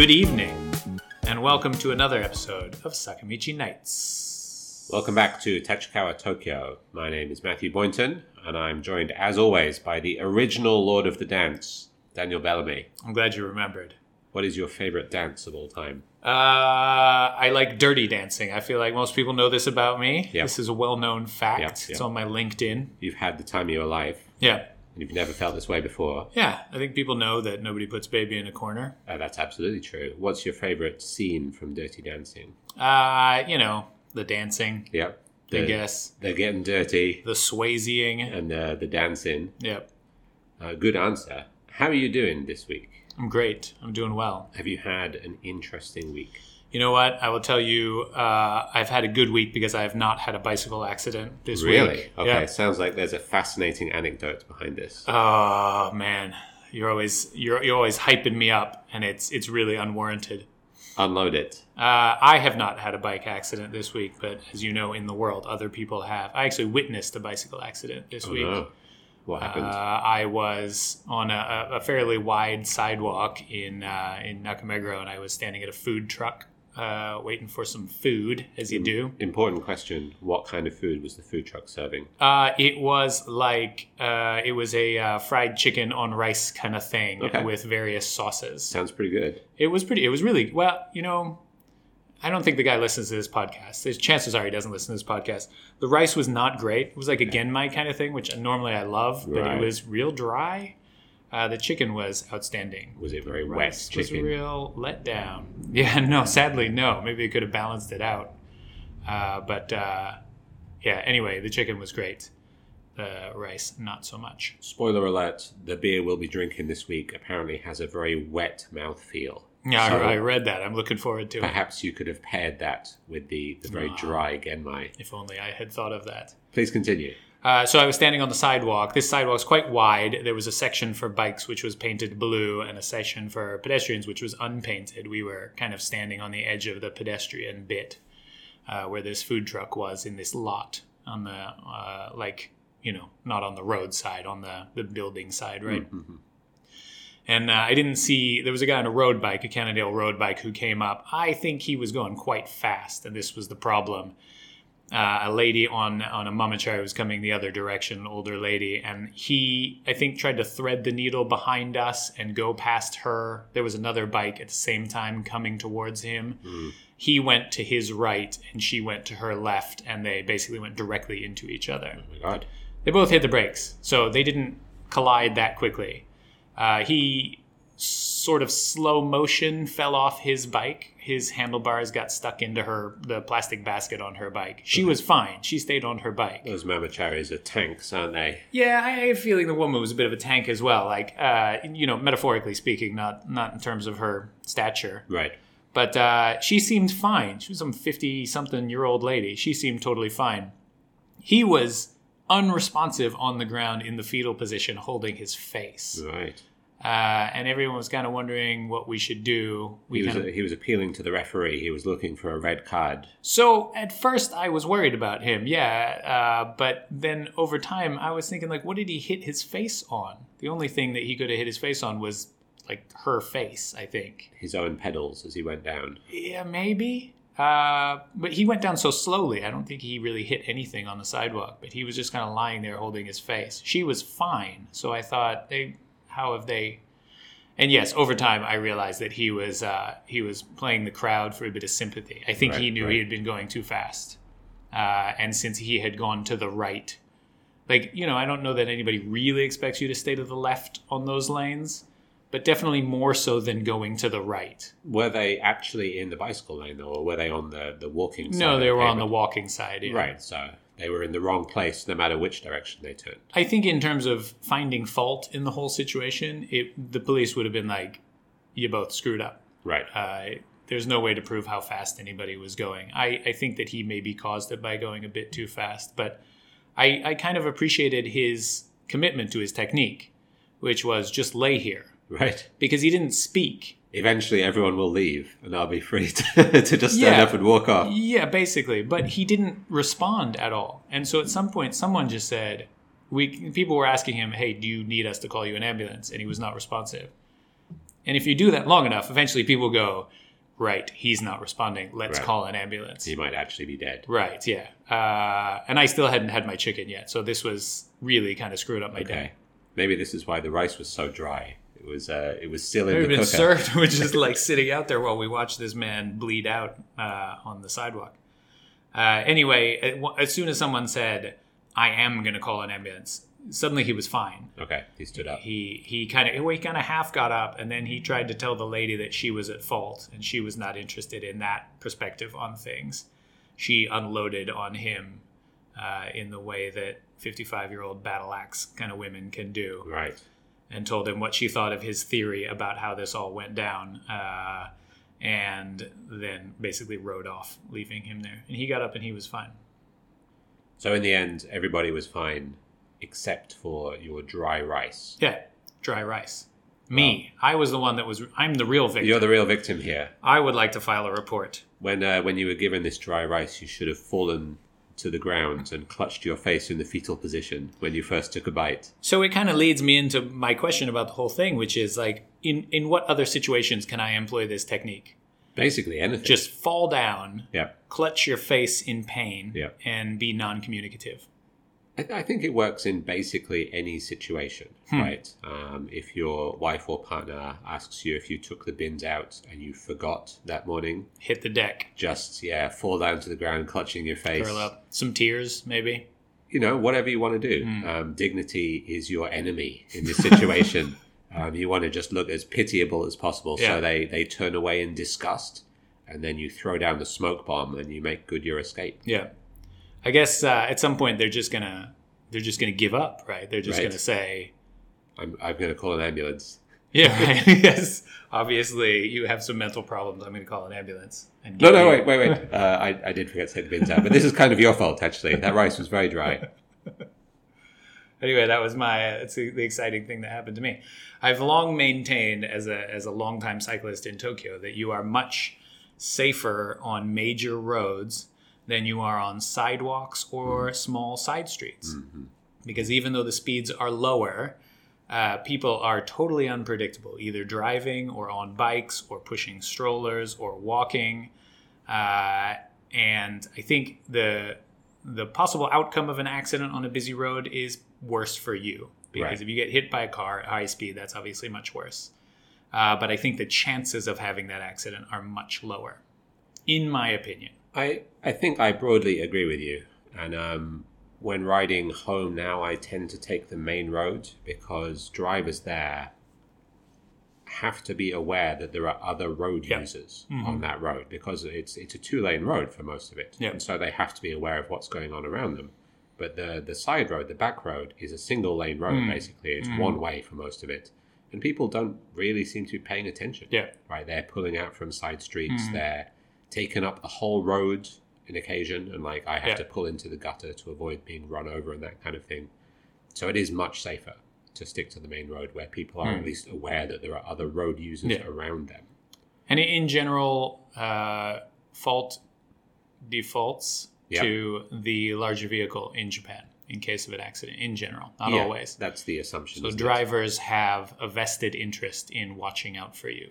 Good evening, and welcome to another episode of Sakamichi Nights. Welcome back to Tachikawa, Tokyo. My name is Matthew Boynton, and I'm joined, as always, by the original Lord of the Dance, Daniel Bellamy. I'm glad you remembered. What is your favorite dance of all time? Uh, I like dirty dancing. I feel like most people know this about me. Yeah. This is a well known fact. Yeah, It's on my LinkedIn. You've had the time of your life, Yeah. You've never felt this way before. Yeah. I think people know that nobody puts baby in a corner. Uh, that's absolutely true. What's your favorite scene from Dirty Dancing? Uh, you know, the dancing, Yep. I The- guess. They're getting dirty, The swayzying. and uh, the dancing. Yep. Uh, good answer. How are you doing this week? I'm great. I'm doing well. Have you had an interesting week? You know what? I will tell you, uh, I've had a good week because I have not had a bicycle accident this Really? week. Really? Okay, Yeah. sounds like there's a fascinating anecdote behind this. Oh man, you're always you're you're always hyping me up, and it's it's really unwarranted. Unload it. Uh, I have not had a bike accident this week, but as you know, in the world, other people have. I actually witnessed a bicycle accident this Oh, week. no. What Uh, happened? I was on a, a fairly wide sidewalk in uh, in Nakameguro, and I was standing at a food truck, uh, waiting for some food, as you do. Important question. What kind of food was the food truck serving? Uh, it was like uh, it was a uh, fried chicken on rice kind of thing Okay. with various sauces. Sounds pretty good. It was pretty. It was really well. You know, I don't think the guy listens to this podcast. There's chances are he doesn't listen to this podcast. The rice was not great. It was like a genmai kind of thing, which normally I love, but Right. it was real dry. Uh, the chicken was outstanding. Was it very wet Rice was a real letdown. Yeah, no, sadly, no. Maybe it could have balanced it out. Uh, but uh, yeah, anyway, the chicken was great. The rice, not so much. Spoiler alert: the beer we'll be drinking this week apparently has a very wet mouthfeel. Yeah, So- I, I read that. I'm looking forward to it. Perhaps you could have paired that with the, the very Ah. dry genmai. If only I had thought of that. Please continue. Uh, so I was standing on the sidewalk. This sidewalk's quite wide. There was a section for bikes which was painted blue, and a section for pedestrians which was unpainted. We were kind of standing on the edge of the pedestrian bit, uh, where this food truck was in this lot on the uh, like you know not on the road side, on the the building side, right? Mhm. And uh, I didn't see there was a guy on a road bike, a Cannondale road bike, who came up. I think he was going quite fast, and this was the problem. Uh, a lady on on a mamachari was coming the other direction, an older lady, and he I think tried to thread the needle behind us and go past her. There was another bike at the same time coming towards him. Mm. He went to his right, and she went to her left, and they basically went directly into each other Oh my god. they both hit the brakes, so they didn't collide that quickly. Uh, he sort of slow motion fell off his bike. His handlebars got stuck into her the plastic basket on her bike. She was fine. She stayed on her bike. Those mamacharis are tanks, aren't they? Yeah, I have a feeling the woman was a bit of a tank as well. Like, uh, you know, metaphorically speaking, not not in terms of her stature. Right. But uh, she seemed fine. She was some 50 something year old lady. She seemed totally fine. He was unresponsive on the ground in the fetal position, holding his face. Right. Uh, and everyone was kind of wondering what we should do. We He was, kind of, he was appealing to the referee. He was looking for a red card. so at first I was worried about him, yeah. Uh, but then over time I was thinking, like, what did he hit his face on? The only thing that he could have hit his face on was like her face, I think. His own pedals as he went down. Yeah, maybe. Uh, but he went down so slowly. I don't think he really hit anything on the sidewalk. But he was just kind of lying there holding his face. She was fine. So I thought, they, how have they? And yes, over time, I realized that he was uh, he was playing the crowd for a bit of sympathy. I think he knew right. he had been going too fast, uh, and since he had gone to the right, like you know, I don't know that anybody really expects you to stay to the left on those lanes, but definitely more so than going to the right. Were they actually in the bicycle lane, or were they on the, the walking side? No, they were on the walking side. yeah. Right, so they were in the wrong place no matter which direction they turned. I think in terms of finding fault in the whole situation, it the police would have been like, "You both screwed up." Right. Uh, there's no way to prove how fast anybody was going. I, I think that he maybe caused it by going a bit too fast, but I, I kind of appreciated his commitment to his technique, which was just lay here Right. because he didn't speak. Eventually, everyone will leave, and I'll be free to, to just stand Yeah. up and walk off. Yeah, basically. But he didn't respond at all. And so at some point, someone just said, "We." People were asking him, "Hey, do you need us to call you an ambulance?" And he was not responsive. And if you do that long enough, eventually people go, right, he's not responding. Let's Right. call an ambulance. He might actually be dead. Right, yeah. Uh, and I still hadn't had my chicken yet, so this was really kind of screwed up my Okay. day. Maybe this is why the rice was so dry. It was uh, it was still in We've the been cooker. served, which is like sitting out there while we watch this man bleed out uh, on the sidewalk. Uh, anyway, as soon as someone said, "I am going to call an ambulance," suddenly he was fine. Okay, he stood up. He he kind of he kind of half got up, and then he tried to tell the lady that she was at fault, and she was not interested in that perspective on things. She unloaded on him uh, in the way that fifty-five-year-old battle axe kind of women can do Right. And told him what she thought of his theory about how this all went down, uh, and then basically rode off, leaving him there. And he got up and he was fine. So in the end, everybody was fine except for your dry rice. Yeah, dry rice. Me, I was the one that was. I'm the real victim. You're the real victim here. I would like to file a report. When uh, when you were given this dry rice, you should have fallen to the ground and clutched your face in the fetal position when you first took a bite. So it kind of leads me into my question about the whole thing, which is like, in in what other situations can I employ this technique? Basically anything. Just fall down, yeah. clutch your face in pain, Yeah. and be non-communicative. I, I think it works in basically any situation, Hmm. right? Um, if your wife or partner asks you if you took the bins out and you forgot that morning, Hit the deck, just yeah, fall down to the ground, clutching your face. curl up, some tears, maybe. You know, whatever you want to do. Hmm. Um, dignity is your enemy in this situation. um, you want to just look as pitiable as possible, Yeah. so they they turn away in disgust, and then you throw down the smoke bomb and you make good your escape. Yeah, I guess uh, at some point they're just gonna they're just gonna give up, right? They're just Right. gonna say, I'm I'm to call an ambulance. "Yeah, right. yes, obviously you have some mental problems. I'm gonna call an ambulance." And No, no, you- wait, wait, wait. Uh, I, I did forget to take the bins out, but this is kind of your fault, actually. That rice was very dry. anyway, that was my it's the, the exciting thing that happened to me. I've long maintained as a as a longtime cyclist in Tokyo that you are much safer on major roads than you are on sidewalks or small side streets. Because even though the speeds are lower, uh, people are totally unpredictable, either driving or on bikes or pushing strollers or walking. Uh, and I think the the possible outcome of an accident on a busy road is worse for you because Right. if you get hit by a car at high speed, that's obviously much worse. Uh, but I think the chances of having that accident are much lower, in my opinion. I, I think I broadly agree with you. And um, when riding home now, I tend to take the main road because drivers there have to be aware that there are other road Yeah. users mm-hmm. on that road because it's it's a two lane road for most of it. Yeah. And so they have to be aware of what's going on around them. But the the side road, the back road, is a single lane road mm. basically. It's mm-hmm. one way for most of it. And people don't really seem to be paying attention. Yeah. Right. They're pulling out from side streets, mm. they're taking up the whole road in occasion and like I have Yeah. to pull into the gutter to avoid being run over and that kind of thing. So it is much safer to stick to the main road where people are at least aware that there are other road users Yeah. around them. And in general, uh, fault defaults Yep. to the larger vehicle in Japan in case of an accident. In general, not Yeah, always. That's the assumption. So isn't it? drivers have a vested interest in watching out for you.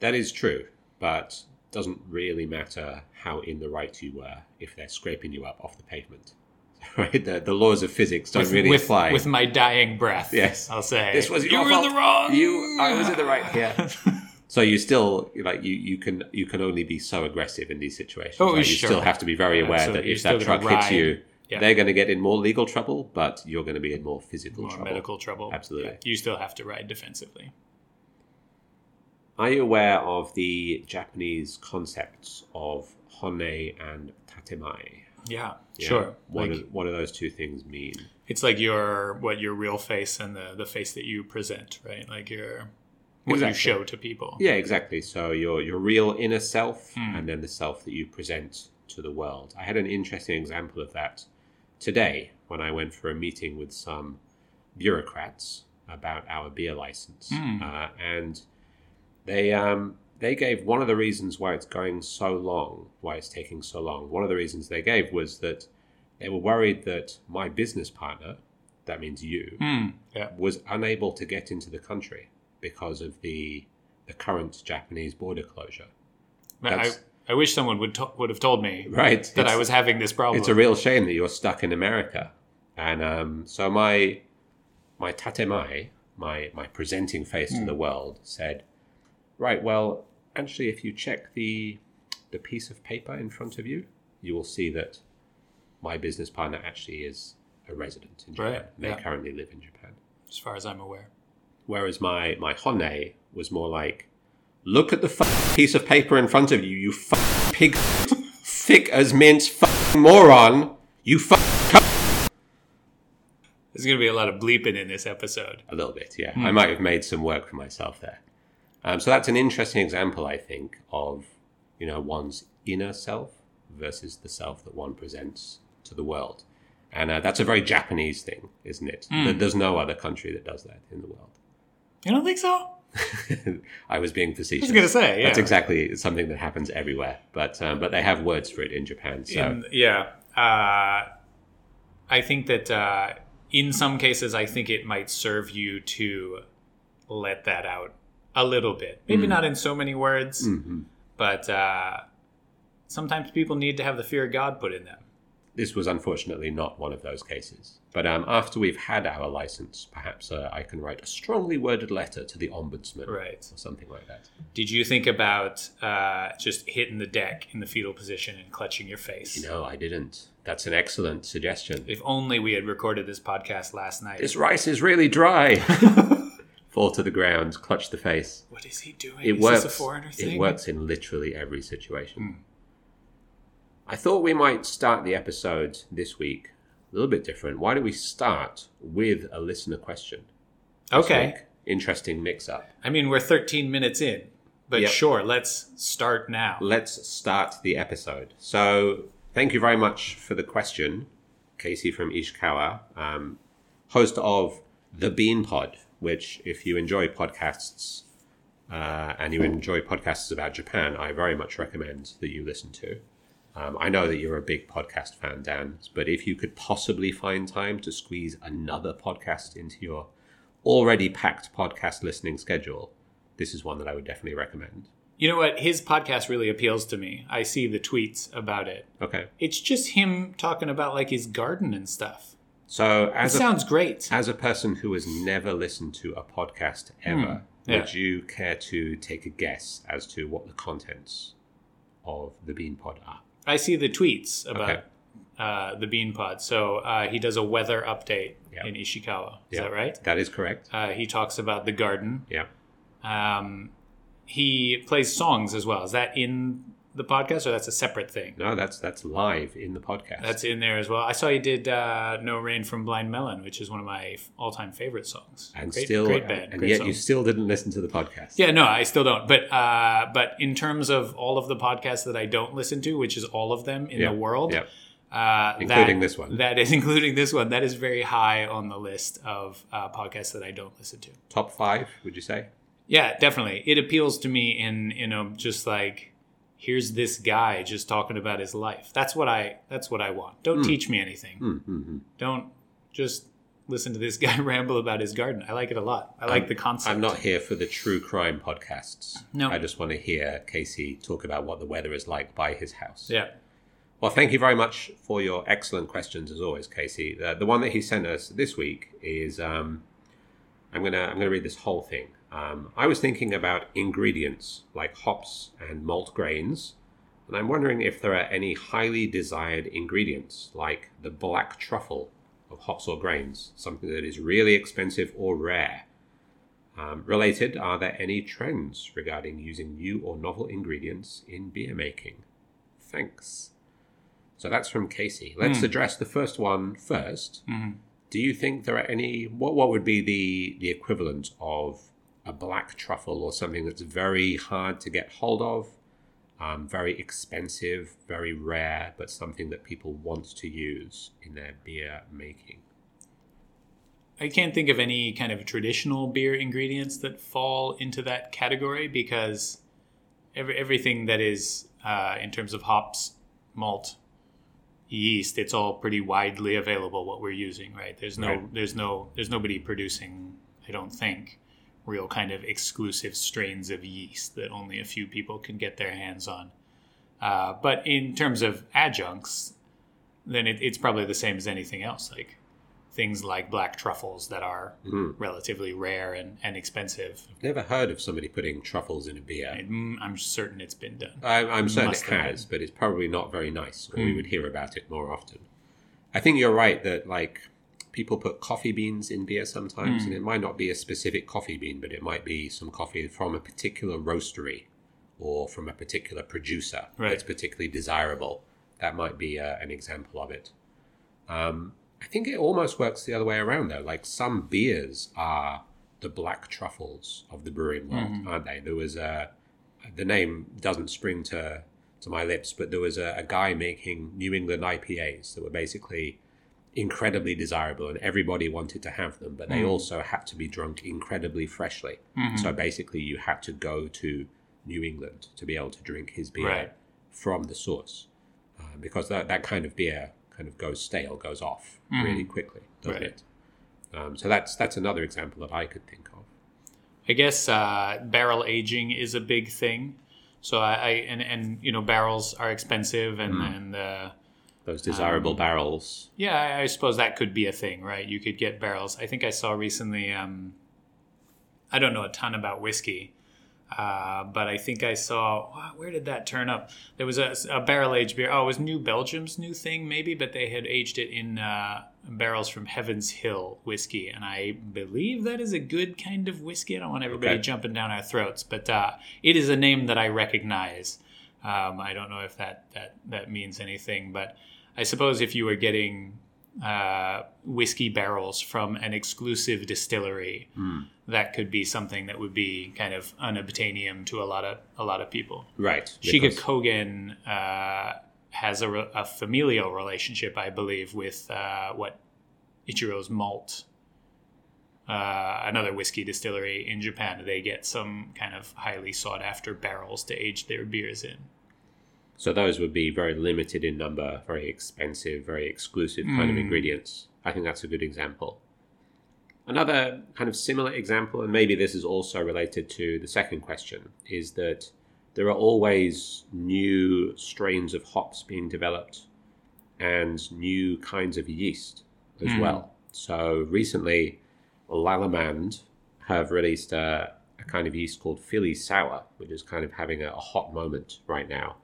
That is true, but doesn't really matter how in the right you were if they're scraping you up off the pavement. Right? The, the laws of physics don't with, really with, apply. with my dying breath. Yes. I'll say This was you were fault. in the wrong. You- I was in the right here. so you still like you, you can you can only be so aggressive in these situations. Oh? You sure. still have to be very aware Absolutely. that You're if that truck hits you, Yeah. they're going to get in more legal trouble, but you're going to be in more physical More trouble. medical trouble. Absolutely. Yeah, you still have to ride defensively. Are you aware of the Japanese concepts of honne and tatemae? Yeah, Yeah. sure. What, Like, do, what do those two things mean? it's like your what your real face and the the face that you present, right? Like your what you show to people. Yeah, exactly. So your your real inner self, Hmm. and then the self that you present to the world. I had an interesting example of that today when I went for a meeting with some bureaucrats about our beer license, Hmm. uh, and they um, they gave one of the reasons why it's going so long, why it's taking so long. One of the reasons they gave was that they were worried that my business partner, that means you, Hmm. Yeah. was unable to get into the country because of the the current Japanese border closure. I, I wish someone would to- would have told me Right. that I was having this problem. It's a real shame that you're stuck in America. And um, so my my tatemae, my my presenting face to the world, said, "Right, well, actually, if you check the the piece of paper in front of you, you will see that my business partner actually is a resident in Japan. Right, They yeah. currently live in Japan. as far as I'm aware. Whereas my my honne was more like, look at the f- piece of paper in front of you, you f- pig, thick as mint f- moron, you f- There's going to be a lot of bleeping in this episode. a little bit, yeah. Hmm. I might have made some work for myself there. Um, so that's an interesting example, I think, of you know one's inner self versus the self that one presents to the world, and uh, that's a very Japanese thing, isn't it? There- There's no other country that does that in the world. You don't think so? I was being facetious. I was going to say, yeah. That's exactly something that happens everywhere, but um, but they have words for it in Japan. So In- yeah. Uh, I think that uh, in some cases, I think it might serve you to let that out a little bit. Maybe not in so many words, Mhm. but uh, sometimes people need to have the fear of God put in them. this was unfortunately not one of those cases. But um, after we've had our license, perhaps uh, I can write a strongly worded letter to the ombudsman, Right. or something like that. Did you think about uh, just hitting the deck in the fetal position and clutching your face? No, I didn't. That's an excellent suggestion. If only we had recorded this podcast last night. This rice is really dry. Fall to the ground, clutch the face. what is he doing? It is works. this a foreigner thing? It works in literally every situation. I thought we might start the episode this week a little bit different. Why don't we start with a listener question? Okay. week? Interesting mix up. I mean, we're 13 minutes in, but Yep. sure, let's start now. Let's start the episode. So, thank you very much for the question, Casey from Ishikawa, um, host of The Bean Pod, which, if you enjoy podcasts uh, and you enjoy podcasts about Japan, I very much recommend that you listen to. Um, I know that you're a big podcast fan, Dan, but if you could possibly find time to squeeze another podcast into your already packed podcast listening schedule, this is one that I would definitely recommend. You know what? His podcast really appeals to me. I see the tweets about it. Okay. It's just him talking about like his garden and stuff. So, It as a, sounds great. as a person who has never listened to a podcast ever, Hmm. yeah. would you care to take a guess as to what the contents of the Bean Pod are? I see the tweets about Okay. uh, the Bean Pod. So uh, he does a weather update Yeah. in Ishikawa. Is Yeah. that right? That is correct. Uh, he talks about the garden. Yeah. Um, he plays songs as well. Is that in the podcast or that's a separate thing? No, that's that's live in the podcast. That's in there as well. I saw you did uh, "No Rain from Blind Melon," which is one of my all-time favorite songs. and great, still, great band, and yet song. you still didn't listen to the podcast. Yeah, no, I still don't. But uh, but in terms of all of the podcasts that I don't listen to, which is all of them in Yeah, the world, yeah. uh, Including that- this one. That is including this one. That is very high on the list of uh, podcasts that I don't listen to. Top five, would you say? Yeah, definitely. It appeals to me in you know just like here's this guy just talking about his life. That's what I that's what I want. Don't teach me anything. Mm-hmm. Don't just listen to this guy ramble about his garden. I like it a lot. I like the concept. I'm not here for the true crime podcasts. No. I just want to hear Casey talk about what the weather is like by his house. Yeah. Well, thank you very much for your excellent questions as always, Casey. The, the one that he sent us this week is um, I'm gonna I'm gonna read this whole thing. Um, I was thinking about ingredients like hops and malt grains, and I'm wondering if there are any highly desired ingredients like the black truffle of hops or grains, something that is really expensive or rare. Um, related, are there any trends regarding using new or novel ingredients in beer making? Thanks. So that's from Casey. Let's address the first one first. Mhm. Do you think there are any? What what would be the the equivalent of a black truffle or something that's very hard to get hold of, um, very expensive, very rare, but something that people want to use in their beer making? I can't think of any kind of traditional beer ingredients that fall into that category because every, everything that is uh, in terms of hops, malt, yeast, it's all pretty widely available. What we're using, right? There's no, Right. there's no, there's nobody producing. I don't think real kind of exclusive strains of yeast that only a few people can get their hands on. Uh, but in terms of adjuncts, then it, it's probably the same as anything else. Like things like black truffles that are Mm. relatively rare and, and expensive. I've never heard of somebody putting truffles in a beer. I'm, I'm certain it's been done. I, I'm certain it has, but it's probably not very nice, or we Hmm. would hear about it more often. I think you're right that like people put coffee beans in beer sometimes, Hmm. and it might not be a specific coffee bean, but it might be some coffee from a particular roastery or from a particular producer Right. that's particularly desirable. That might be uh, an example of it. Um, I think it almost works the other way around though. Like some beers are the black truffles of the brewing world, Mhm. aren't they? There was a the name doesn't spring to to my lips, but there was a, a guy making New England IPAs that were basically incredibly desirable, and everybody wanted to have them, but they Mm. also had to be drunk incredibly freshly. Mhm. So basically, you had to go to New England to be able to drink his beer Right. from the source, uh, because that that kind of beer kind of goes stale, goes off Mhm. really quickly, doesn't Right. it? Um, so that's that's another example that I could think of. I guess uh, barrel aging is a big thing. So I, I and and you know barrels are expensive and Mm. and uh, Those desirable Um, barrels. yeah, I, I suppose that could be a thing, right? You could get barrels. I think I saw recently. Um, I don't know a ton about whiskey, uh, but I think I saw wow, where did that turn up? There was a, a barrel aged beer. Oh, it was New Belgium's new thing, maybe, but they had aged it in uh, barrels from Heaven's Hill whiskey, and I believe that is a good kind of whiskey. I don't want everybody Okay. jumping down our throats, but uh, it is a name that I recognize. Um, I don't know if that that that means anything, but I suppose if you were getting uh, whiskey barrels from an exclusive distillery, Mm. that could be something that would be kind of unobtainium to a lot of a lot of people. Right. Shiga Kogen uh, has a, re- a familial relationship, I believe, with uh, what Ichiro's Malt, uh, another whiskey distillery in Japan. They get some kind of highly sought after barrels to age their beers in. So those would be very limited in number, very expensive, very exclusive kind of Mm. ingredients. I think that's a good example. Another kind of similar example, and maybe this is also related to the second question, is that there are always new strains of hops being developed and new kinds of yeast as Mm. well. So recently, Lallemand have released a, a kind of yeast called Philly Sour, which is kind of having a, a hot moment right now.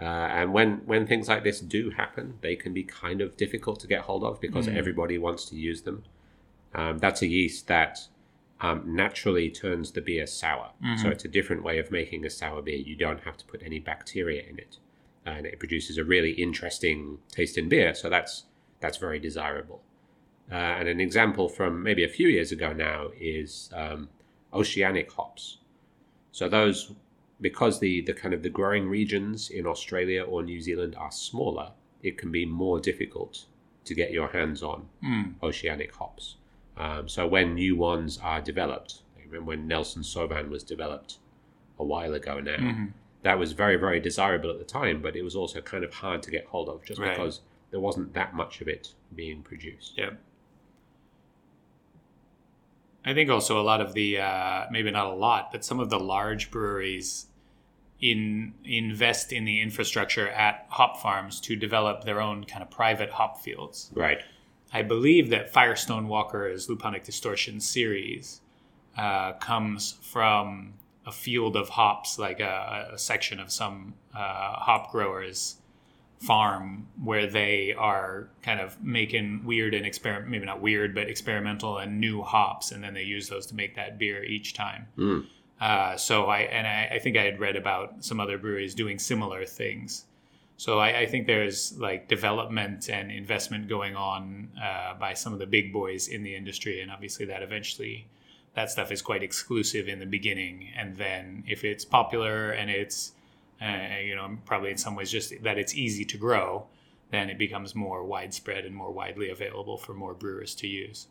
Uh, and when, when things like this do happen, they can be kind of difficult to get hold of because Mm. everybody wants to use them. Um, that's a yeast that um, naturally turns the beer sour. Mhm. So it's a different way of making a sour beer. You don't have to put any bacteria in it, and it produces a really interesting taste in beer. So that's that's very desirable. Uh, and an example from maybe a few years ago now is um, oceanic hops. So those, because the the kind of the growing regions in Australia or New Zealand are smaller, it can be more difficult to get your hands on Mm. oceanic hops. Um, so when new ones are developed, remember when Nelson Sauvin was developed a while ago now, Mhm. that was very, very desirable at the time, but it was also kind of hard to get hold of just Right. because there wasn't that much of it being produced. Yep. I think also a lot of the uh, maybe not a lot, but some of the large breweries in invest in the infrastructure at hop farms to develop their own kind of private hop fields. Right. I believe that Firestone Walker's Luponic Distortion series uh, comes from a field of hops, like a, a section of some uh, hop growers farm where they are kind of making weird and experiment maybe not weird but experimental and new hops and then they use those to make that beer each time Mm. Uh, so I and I, I think I had read about some other breweries doing similar things. So I, I think there's like development and investment going on uh, by some of the big boys in the industry, and obviously that eventually that stuff is quite exclusive in the beginning, and then if it's popular and it's uh, you know probably in some ways just that it's easy to grow, then it becomes more widespread and more widely available for more brewers to use.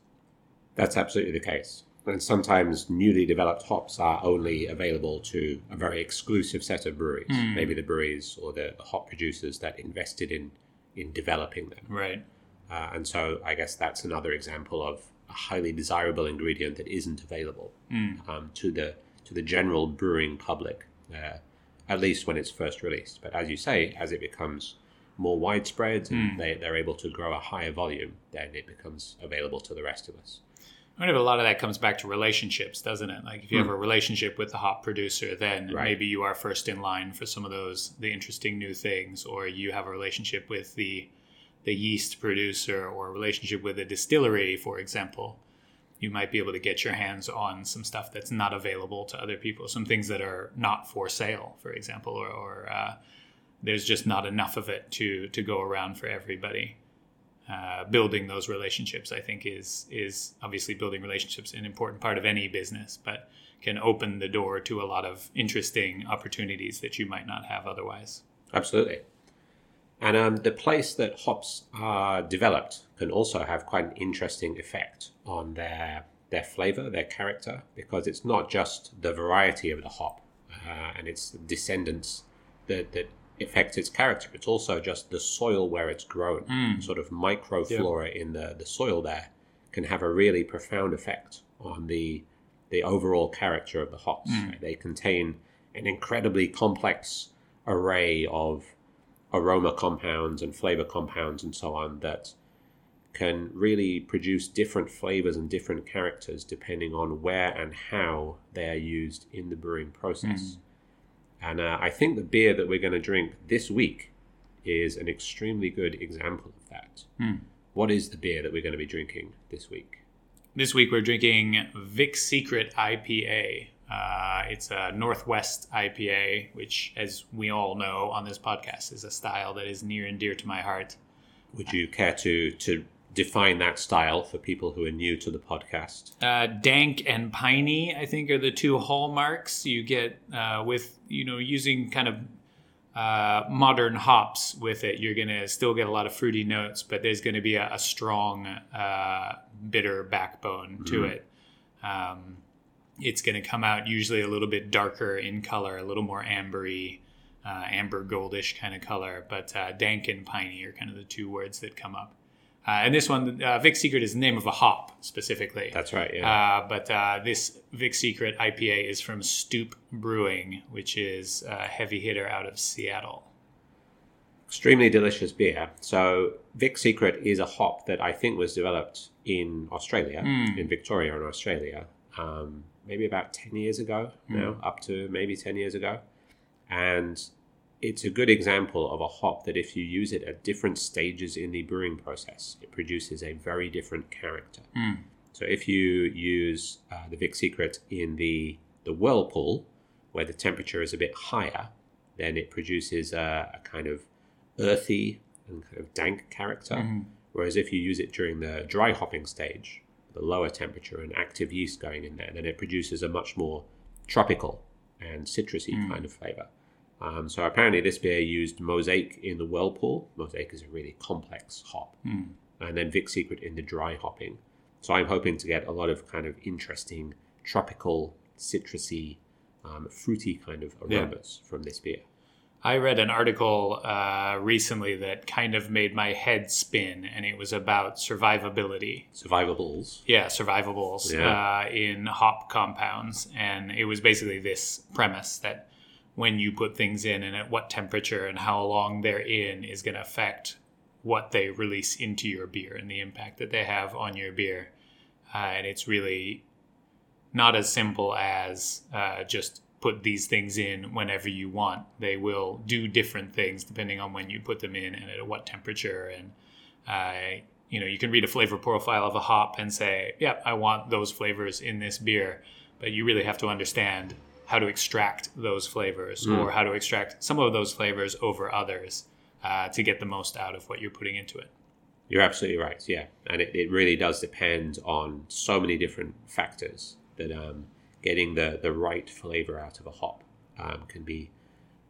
That's absolutely the case. And sometimes newly developed hops are only available to a very exclusive set of breweries, Mm. maybe the breweries or the, the hop producers that invested in, in developing them. Right. Uh, and so I guess that's another example of a highly desirable ingredient that isn't available um, to the to the general brewing public, uh, at least when it's first released. But as you say, as it becomes more widespread and they, they're able to grow a higher volume, then it becomes available to the rest of us. I wonder if a lot of that comes back to relationships, doesn't it? Like if you have a relationship with the hop producer, then Right. maybe you are first in line for some of those the interesting new things, or you have a relationship with the the yeast producer or a relationship with a distillery, for example. You might be able to get your hands on some stuff that's not available to other people, some things that are not for sale, for example, or, or uh, there's just not enough of it to to go around for everybody uh, building those relationships i think is is obviously building relationships an important part of any business but can open the door to a lot of interesting opportunities that you might not have otherwise Absolutely. And um, the place that hops are developed can also have quite an interesting effect on their their flavor, their character, because it's not just the variety of the hop uh, and its descendants that, that affect its character. It's also just the soil where it's grown. Mm. Sort of microflora in the, the soil there can have a really profound effect on the the overall character of the hops. Mm. They contain an incredibly complex array of aroma compounds and flavor compounds and so on that can really produce different flavors and different characters depending on where and how they are used in the brewing process. Mm. And uh, I think the beer that we're going to drink this week is an extremely good example of that. What is the beer that we're going to be drinking this week? this week we're drinking vic secret ipa uh, it's a northwest ipa which as we all know on this podcast is a style that is near and dear to my heart Would you care to to define that style for people who are new to the podcast? uh, dank and piney i think are the two hallmarks you get uh, with you know using kind of uh, modern hops with it. You're going to still get a lot of fruity notes but there's going to be a, a strong uh, bitter backbone to it. Um, it's going to come out usually a little bit darker in color a little more ambery uh, amber goldish kind of color but uh, dank and piney are kind of the two words that come up uh, and this one uh, vic secret is the name of a hop specifically That's right. Yeah. uh, but uh, this Vic Secret IPA is from Stoup Brewing, which is a heavy hitter out of Seattle. extremely delicious beer. So Vic Secret is a hop that I think was developed in Australia, in Victoria, in Australia, um, maybe about ten years ago now, up to maybe ten years ago, and it's a good example of a hop that if you use it at different stages in the brewing process, it produces a very different character. Hmm. So if you use uh, the Vic Secret in the the whirlpool, where the temperature is a bit higher, then it produces a, a kind of earthy and kind of dank character. Hmm. Whereas if you use it during the dry hopping stage, the lower temperature and active yeast going in there, then it produces a much more tropical and citrusy hmm. kind of flavor. Um, so apparently, this beer used Mosaic in the whirlpool. Mosaic is a really complex hop, and then Vic Secret in the dry hopping. So I'm hoping to get a lot of kind of interesting tropical, citrusy, um, fruity kind of Yeah. aromas from this beer. I read an article uh, recently that kind of made my head spin, and it was about survivability. Survivables. Yeah, survivables Yeah. Uh, in hop compounds. And it was basically this premise that when you put things in and at what temperature and how long they're in is going to affect what they release into your beer and the impact that they have on your beer. Uh, and it's really not as simple as uh, just put these things in whenever you want. They will do different things depending on when you put them in and at what temperature. And uh, you know, you can read a flavor profile of a hop and say, "Yep, I want those flavors in this beer," but you really have to understand how to extract those flavors or how to extract some of those flavors over others uh, to get the most out of what you're putting into it. You're absolutely right. Yeah, and it, it really does depend on so many different factors that um, getting the the right flavor out of a hop um, can be,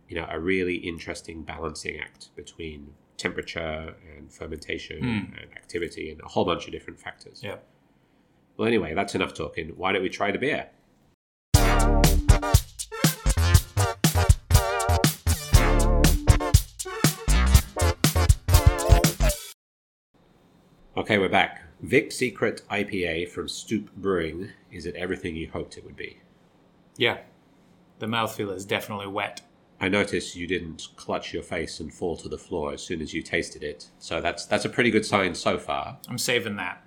you know, a really interesting balancing act between temperature and fermentation and activity and a whole bunch of different factors. Yeah. Well, anyway, that's enough talking. Why don't we try the beer? Okay, we're back. Vic Secret IPA from Stoup Brewing. Is it everything you hoped it would be? Yeah. The mouthfeel is definitely wet. I noticed you didn't clutch your face and fall to the floor as soon as you tasted it, so that's that's a pretty good sign so far. I'm saving that.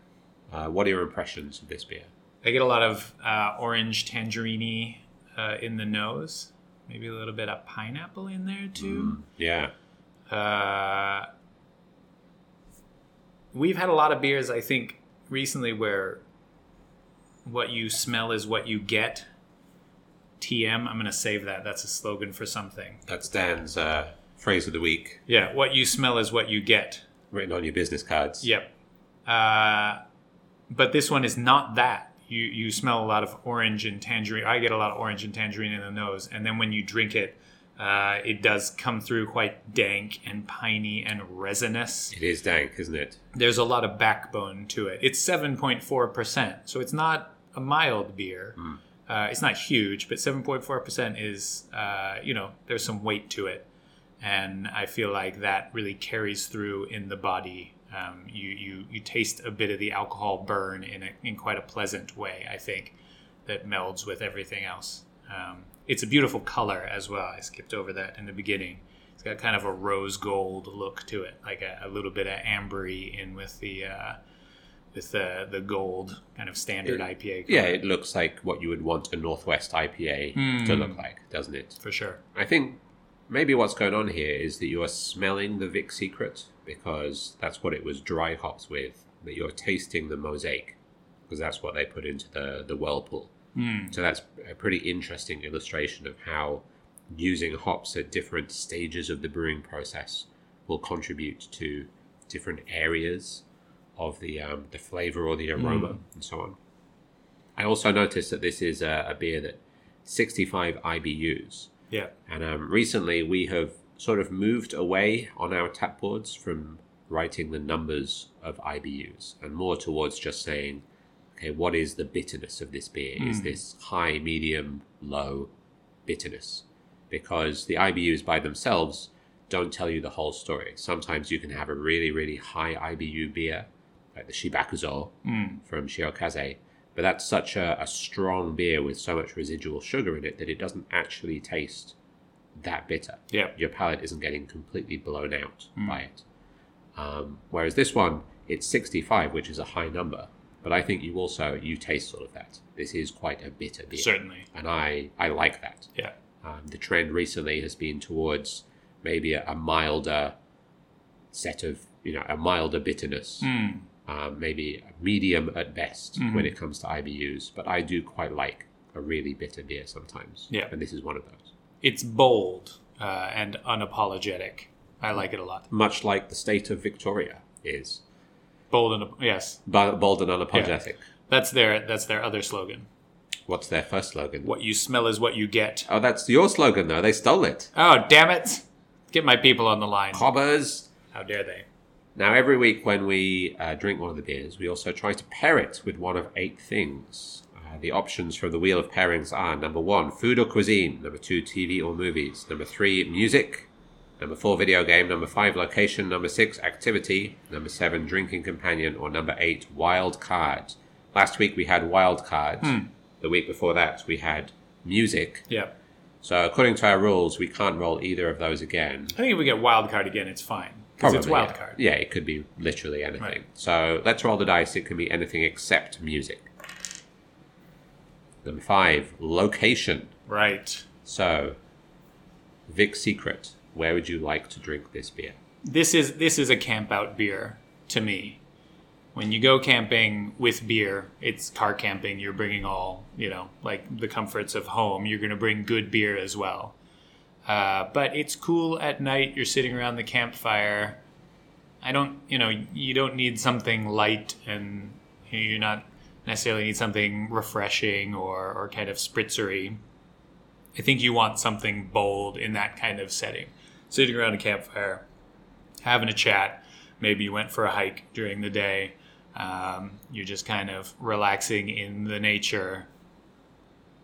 Uh, what are your impressions of this beer? I get a lot of uh, orange tangerine uh, in the nose. Maybe a little bit of pineapple in there too. Yeah, Uh, we've had a lot of beers, I think, recently where what you smell is what you get. TM, I'm going to save that. That's a slogan for something. that's Dan's uh, phrase of the week, Yeah, what you smell is what you get. written on your business cards. Yep. Uh, but this one is not that. You you smell a lot of orange and tangerine. I get a lot of orange and tangerine in the nose, and then when you drink it, uh, it does come through quite dank and piney and resinous. It is dank, isn't it? There's a lot of backbone to it. It's seven point four percent, so it's not a mild beer. Uh, it's not huge, but seven point four percent is uh, you know there's some weight to it, and I feel like that really carries through in the body. Um, you you you taste a bit of the alcohol burn in a, in quite a pleasant way. I think that melds with everything else. Um, it's a beautiful color as well. I skipped over that in the beginning. It's got kind of a rose gold look to it, like a, a little bit of ambery in with the uh, with the the gold kind of standard It- IPA. Yeah, it looks like what you would want a Northwest IPA to look like, doesn't it? for sure. I think maybe what's going on here is that you are smelling the Vic Secret because that's what it was dry hops with, that you're tasting the mosaic because that's what they put into the, the whirlpool. Mm. So that's a pretty interesting illustration of how using hops at different stages of the brewing process will contribute to different areas of the um, the flavor or the aroma and so on. I also noticed that this is a, a beer that 65 IBUs. Yeah, And um, recently we have sort of moved away on our tap boards from writing the numbers of IBUs and more towards just saying, okay, what is the bitterness of this beer? Is hmm. this high, medium, low bitterness? Because the IBUs by themselves don't tell you the whole story. Sometimes you can have a really, really high IBU beer, like the Shibakuzo hmm. from Shiokaze, but that's such a, a strong beer with so much residual sugar in it that it doesn't actually taste that bitter. yeah, Your palate isn't getting completely blown out hmm. by it. Um, whereas this one, it's 65, which is a high number, but I think you also you taste sort of that. This is quite a bitter beer, certainly. and I I like that. Yeah, Um, the trend recently has been towards maybe a, a milder set of you know a milder bitterness, Mm. um, maybe medium at best when it comes to IBUs. But I do quite like a really bitter beer sometimes. Yeah. and this is one of those. it's bold uh, and unapologetic. I like it a lot. Much like the state of Victoria is Bold and yes, bold and unapologetic. that's their that's their other slogan. What's their first slogan? What you smell is what you get. Oh, that's your slogan though. They stole it. Oh damn it! Get my people on the line. Cobbers. How dare they? Now, every week when we uh, drink one of the beers, we also try to pair it with one of eight things. Uh, the options from the wheel of pairings are number one, food or cuisine, number two, TV or movies, number three, music, number four, video game, number five, location, number six, activity, number seven, drinking companion, or number eight, wild card. Last week we had wild card. Hmm. The week before that we had music. Yeah, So, according to our rules, we can't roll either of those again. I think if we get wild card again, it's fine because it's wild yeah. card. Yeah, it could be literally anything. Right. So let's roll the dice. It can be anything except music. Number five, location. Right. So, Vic Secret, where would you like to drink this beer? This is this is a camp out beer to me. When you go camping with beer, it's car camping. You're bringing all you know, like the comforts of home. You're going to bring good beer as well. Uh, but it's cool at night. You're sitting around the campfire. I don't, you know, you don't need something light, and you're not necessarily need something refreshing or or kind of spritzery. I think you want something bold in that kind of setting. Sitting around a campfire, having a chat. Maybe you went for a hike during the day. Um, you're just kind of relaxing in the nature.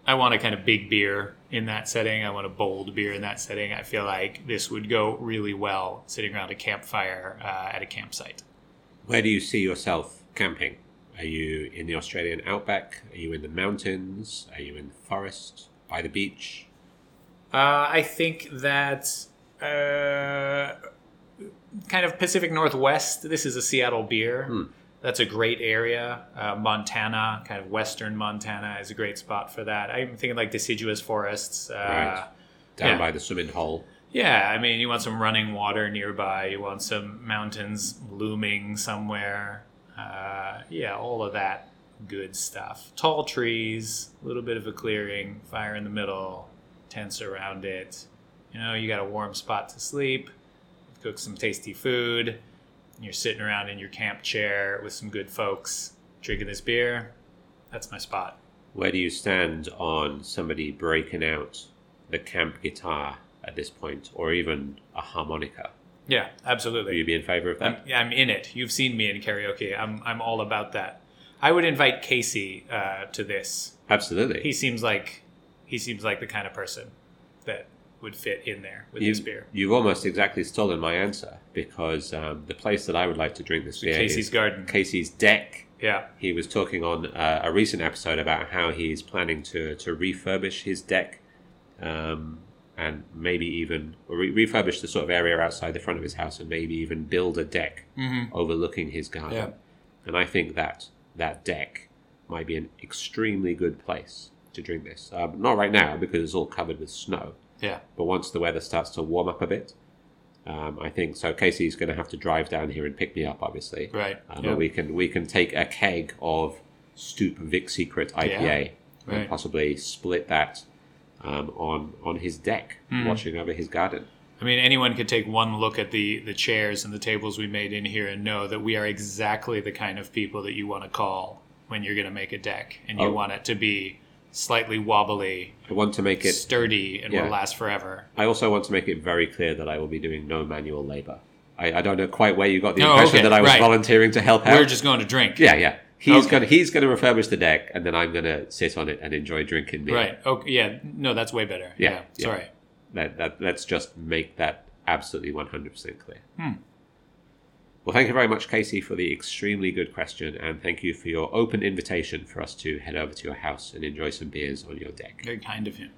I want a kind of big beer in that setting. I want a bold beer in that setting. I feel like this would go really well sitting around a campfire uh, at a campsite. Where do you see yourself camping? Are you in the Australian outback? Are you in the mountains? Are you in the forest? By the beach? Uh, I think that uh, kind of Pacific Northwest. This is a Seattle beer. Hmm. That's a great area. Uh, Montana, kind of western Montana, is a great spot for that. I'm thinking like deciduous forests. Uh, Right. Down yeah. by the swimming hole. Yeah, I mean, you want some running water nearby. You want some mountains looming somewhere. Uh, yeah, all of that good stuff. Tall trees, a little bit of a clearing, fire in the middle, tents around it. You know, you got a warm spot to sleep, cook some tasty food. and You're sitting around in your camp chair with some good folks, drinking this beer. That's my spot. Where do you stand on somebody breaking out the camp guitar at this point, or even a harmonica? Yeah, absolutely. you be in favor of I'm, that? I'm in it. You've seen me in karaoke. I'm I'm all about that. I would invite Casey uh, to this. Absolutely. He seems like he seems like the kind of person that would fit in there with this you, beer. You've almost exactly stolen my answer because um, the place that I would like to drink this beer Casey's is Garden. Casey's Deck. Yeah, He was talking on uh, a recent episode about how he's planning to, to refurbish his deck um, and maybe even re- refurbish the sort of area outside the front of his house and maybe even build a deck overlooking his garden. Yeah. And I think that that deck might be an extremely good place to drink this. Um, not right now because it's all covered with snow. Yeah, But once the weather starts to warm up a bit, um, I think so. Casey's going to have to drive down here and pick me up, obviously. right. Um, yeah. But we can we can take a keg of Stoup Vic Secret IPA and right. possibly split that um, on on his deck, Hmm. watching over his garden. I mean, anyone could take one look at the the chairs and the tables we made in here and know that we are exactly the kind of people that you want to call when you're going to make a deck, and you Oh. want it to be slightly wobbly, I want to make it. sturdy, and Yeah. will last forever. I also want to make it very clear that I will be doing no manual labor. I, I don't know quite where you got the Oh, impression okay, that I was right. volunteering to help out. We're just going to drink. yeah, yeah. He's Okay. gonna he's gonna refurbish the deck, and then I'm gonna sit on it and enjoy drinking beer. Right. Okay. Yeah. No, that's way better. Yeah, Yeah. yeah. Sorry. That, that let's just make that absolutely 100% clear. Hmm. Well, thank you very much, Casey, for the extremely good question, and thank you for your open invitation for us to head over to your house and enjoy some beers on your deck. Very kind of him.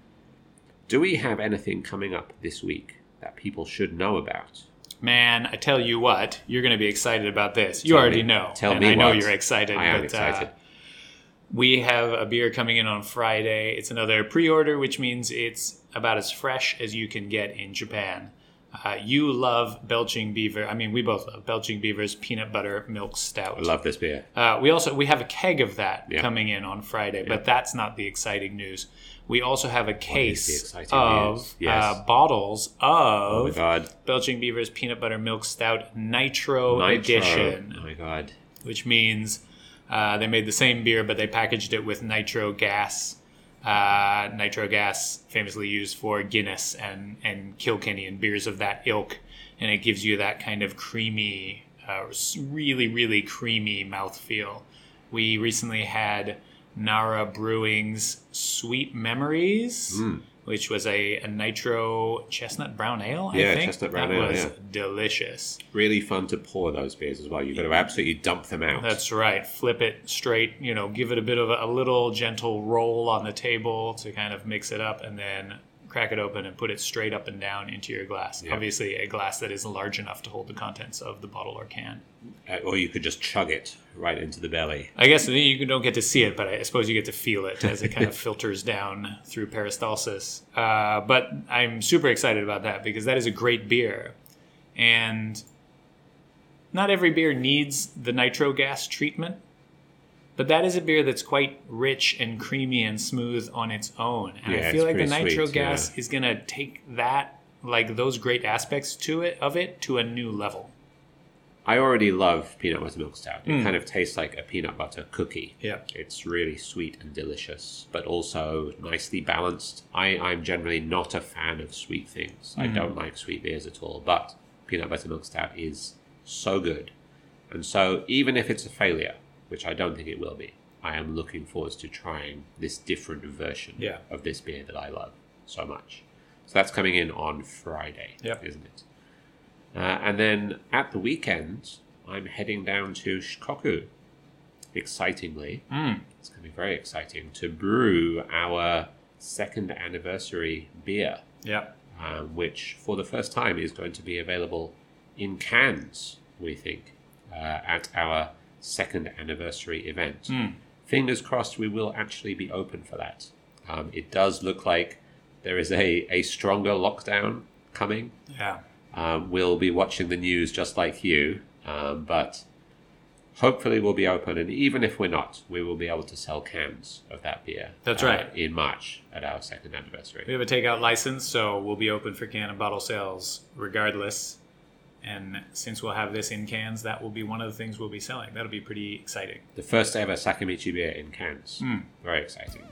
Do we have anything coming up this week that people should know about? Man, I tell you what, you're going to be excited about this. You Tell already me- know. tell and me I know you're excited. I am but, excited. Uh, we have a beer coming in on Friday. It's another pre-order, which means it's about as fresh as you can get in Japan. Uh, you love Belching Beaver. I mean, we both love Belching Beaver's peanut butter milk stout. I love this beer. Uh, we also we have a keg of that Yeah. coming in on Friday, but that's not the exciting news. We also have a case of? Yes. uh, bottles Oh of god. Belching Beaver's peanut butter milk stout Nitro, Nitro. edition, Oh my god. which means uh, they made the same beer, but they packaged it with nitro gas. Uh, nitro gas, famously used for Guinness and and Kilkenny and beers of that ilk, and it gives you that kind of creamy, uh, really really creamy mouthfeel. We recently had Nara Brewing's Sweet Memories, which was a, a nitro chestnut brown ale. Yeah, I think chestnut brown that ale, was yeah. delicious. Really fun to pour those beers as well. You've got to absolutely dump them out. That's right. Flip it straight, you know, give it a bit of a, a little gentle roll on the table to kind of mix it up and then crack it open and put it straight up and down into your glass. Yeah. Obviously, a glass that is large enough to hold the contents of the bottle or can. Uh, or you could just chug it right into the belly. I guess you don't get to see it, but I suppose you get to feel it as it kind of filters down through peristalsis. Uh, but I'm super excited about that because that is a great beer. And not every beer needs the nitro gas treatment, but that is a beer that's quite rich and creamy and smooth on its own. And Yeah, I feel like the nitro sweet, gas yeah. is going to take that, like those great aspects to it of it, to a new level. I already love peanut butter milk stout. It Mm. kind of tastes like a peanut butter cookie. Yeah. It's really sweet and delicious, but also nicely balanced. I, I'm generally not a fan of sweet things. I don't like sweet beers at all, but peanut butter milk stout is so good. And so, even if it's a failure, which I don't think it will be, I am looking forward to trying this different version Yeah. of this beer that I love so much. So that's coming in on Friday, Yep. isn't it? Uh, and then at the weekend, I'm heading down to Shikoku excitingly, Mm. it's going to be very exciting to brew our second anniversary beer, Yep. um, which for the first time is going to be available in cans, we think, uh, at our second anniversary event. Mm. Fingers crossed we will actually be open for that. Um, it does look like there is a, a stronger lockdown coming. Yeah. Um, we'll be watching the news just like you, um, but hopefully we'll be open. And even if we're not, we will be able to sell cans of that beer. That's uh, right. In March at our second anniversary. We have a takeout license, so we'll be open for can and bottle sales regardless. And since we'll have this in cans, that will be one of the things we'll be selling. That'll be pretty exciting. The first ever Sakamichi beer in cans. Hmm. Very exciting.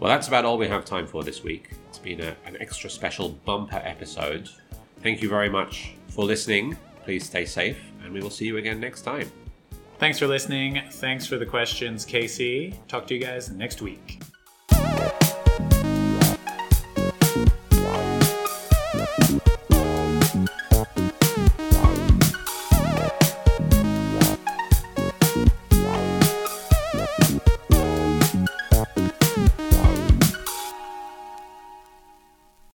Well, that's about all we have time for this week. It's been a, an extra special bumper episode. Thank you very much for listening. Please stay safe, and we will see you again next time. Thanks for listening. Thanks for the questions, Casey. Talk to you guys next week.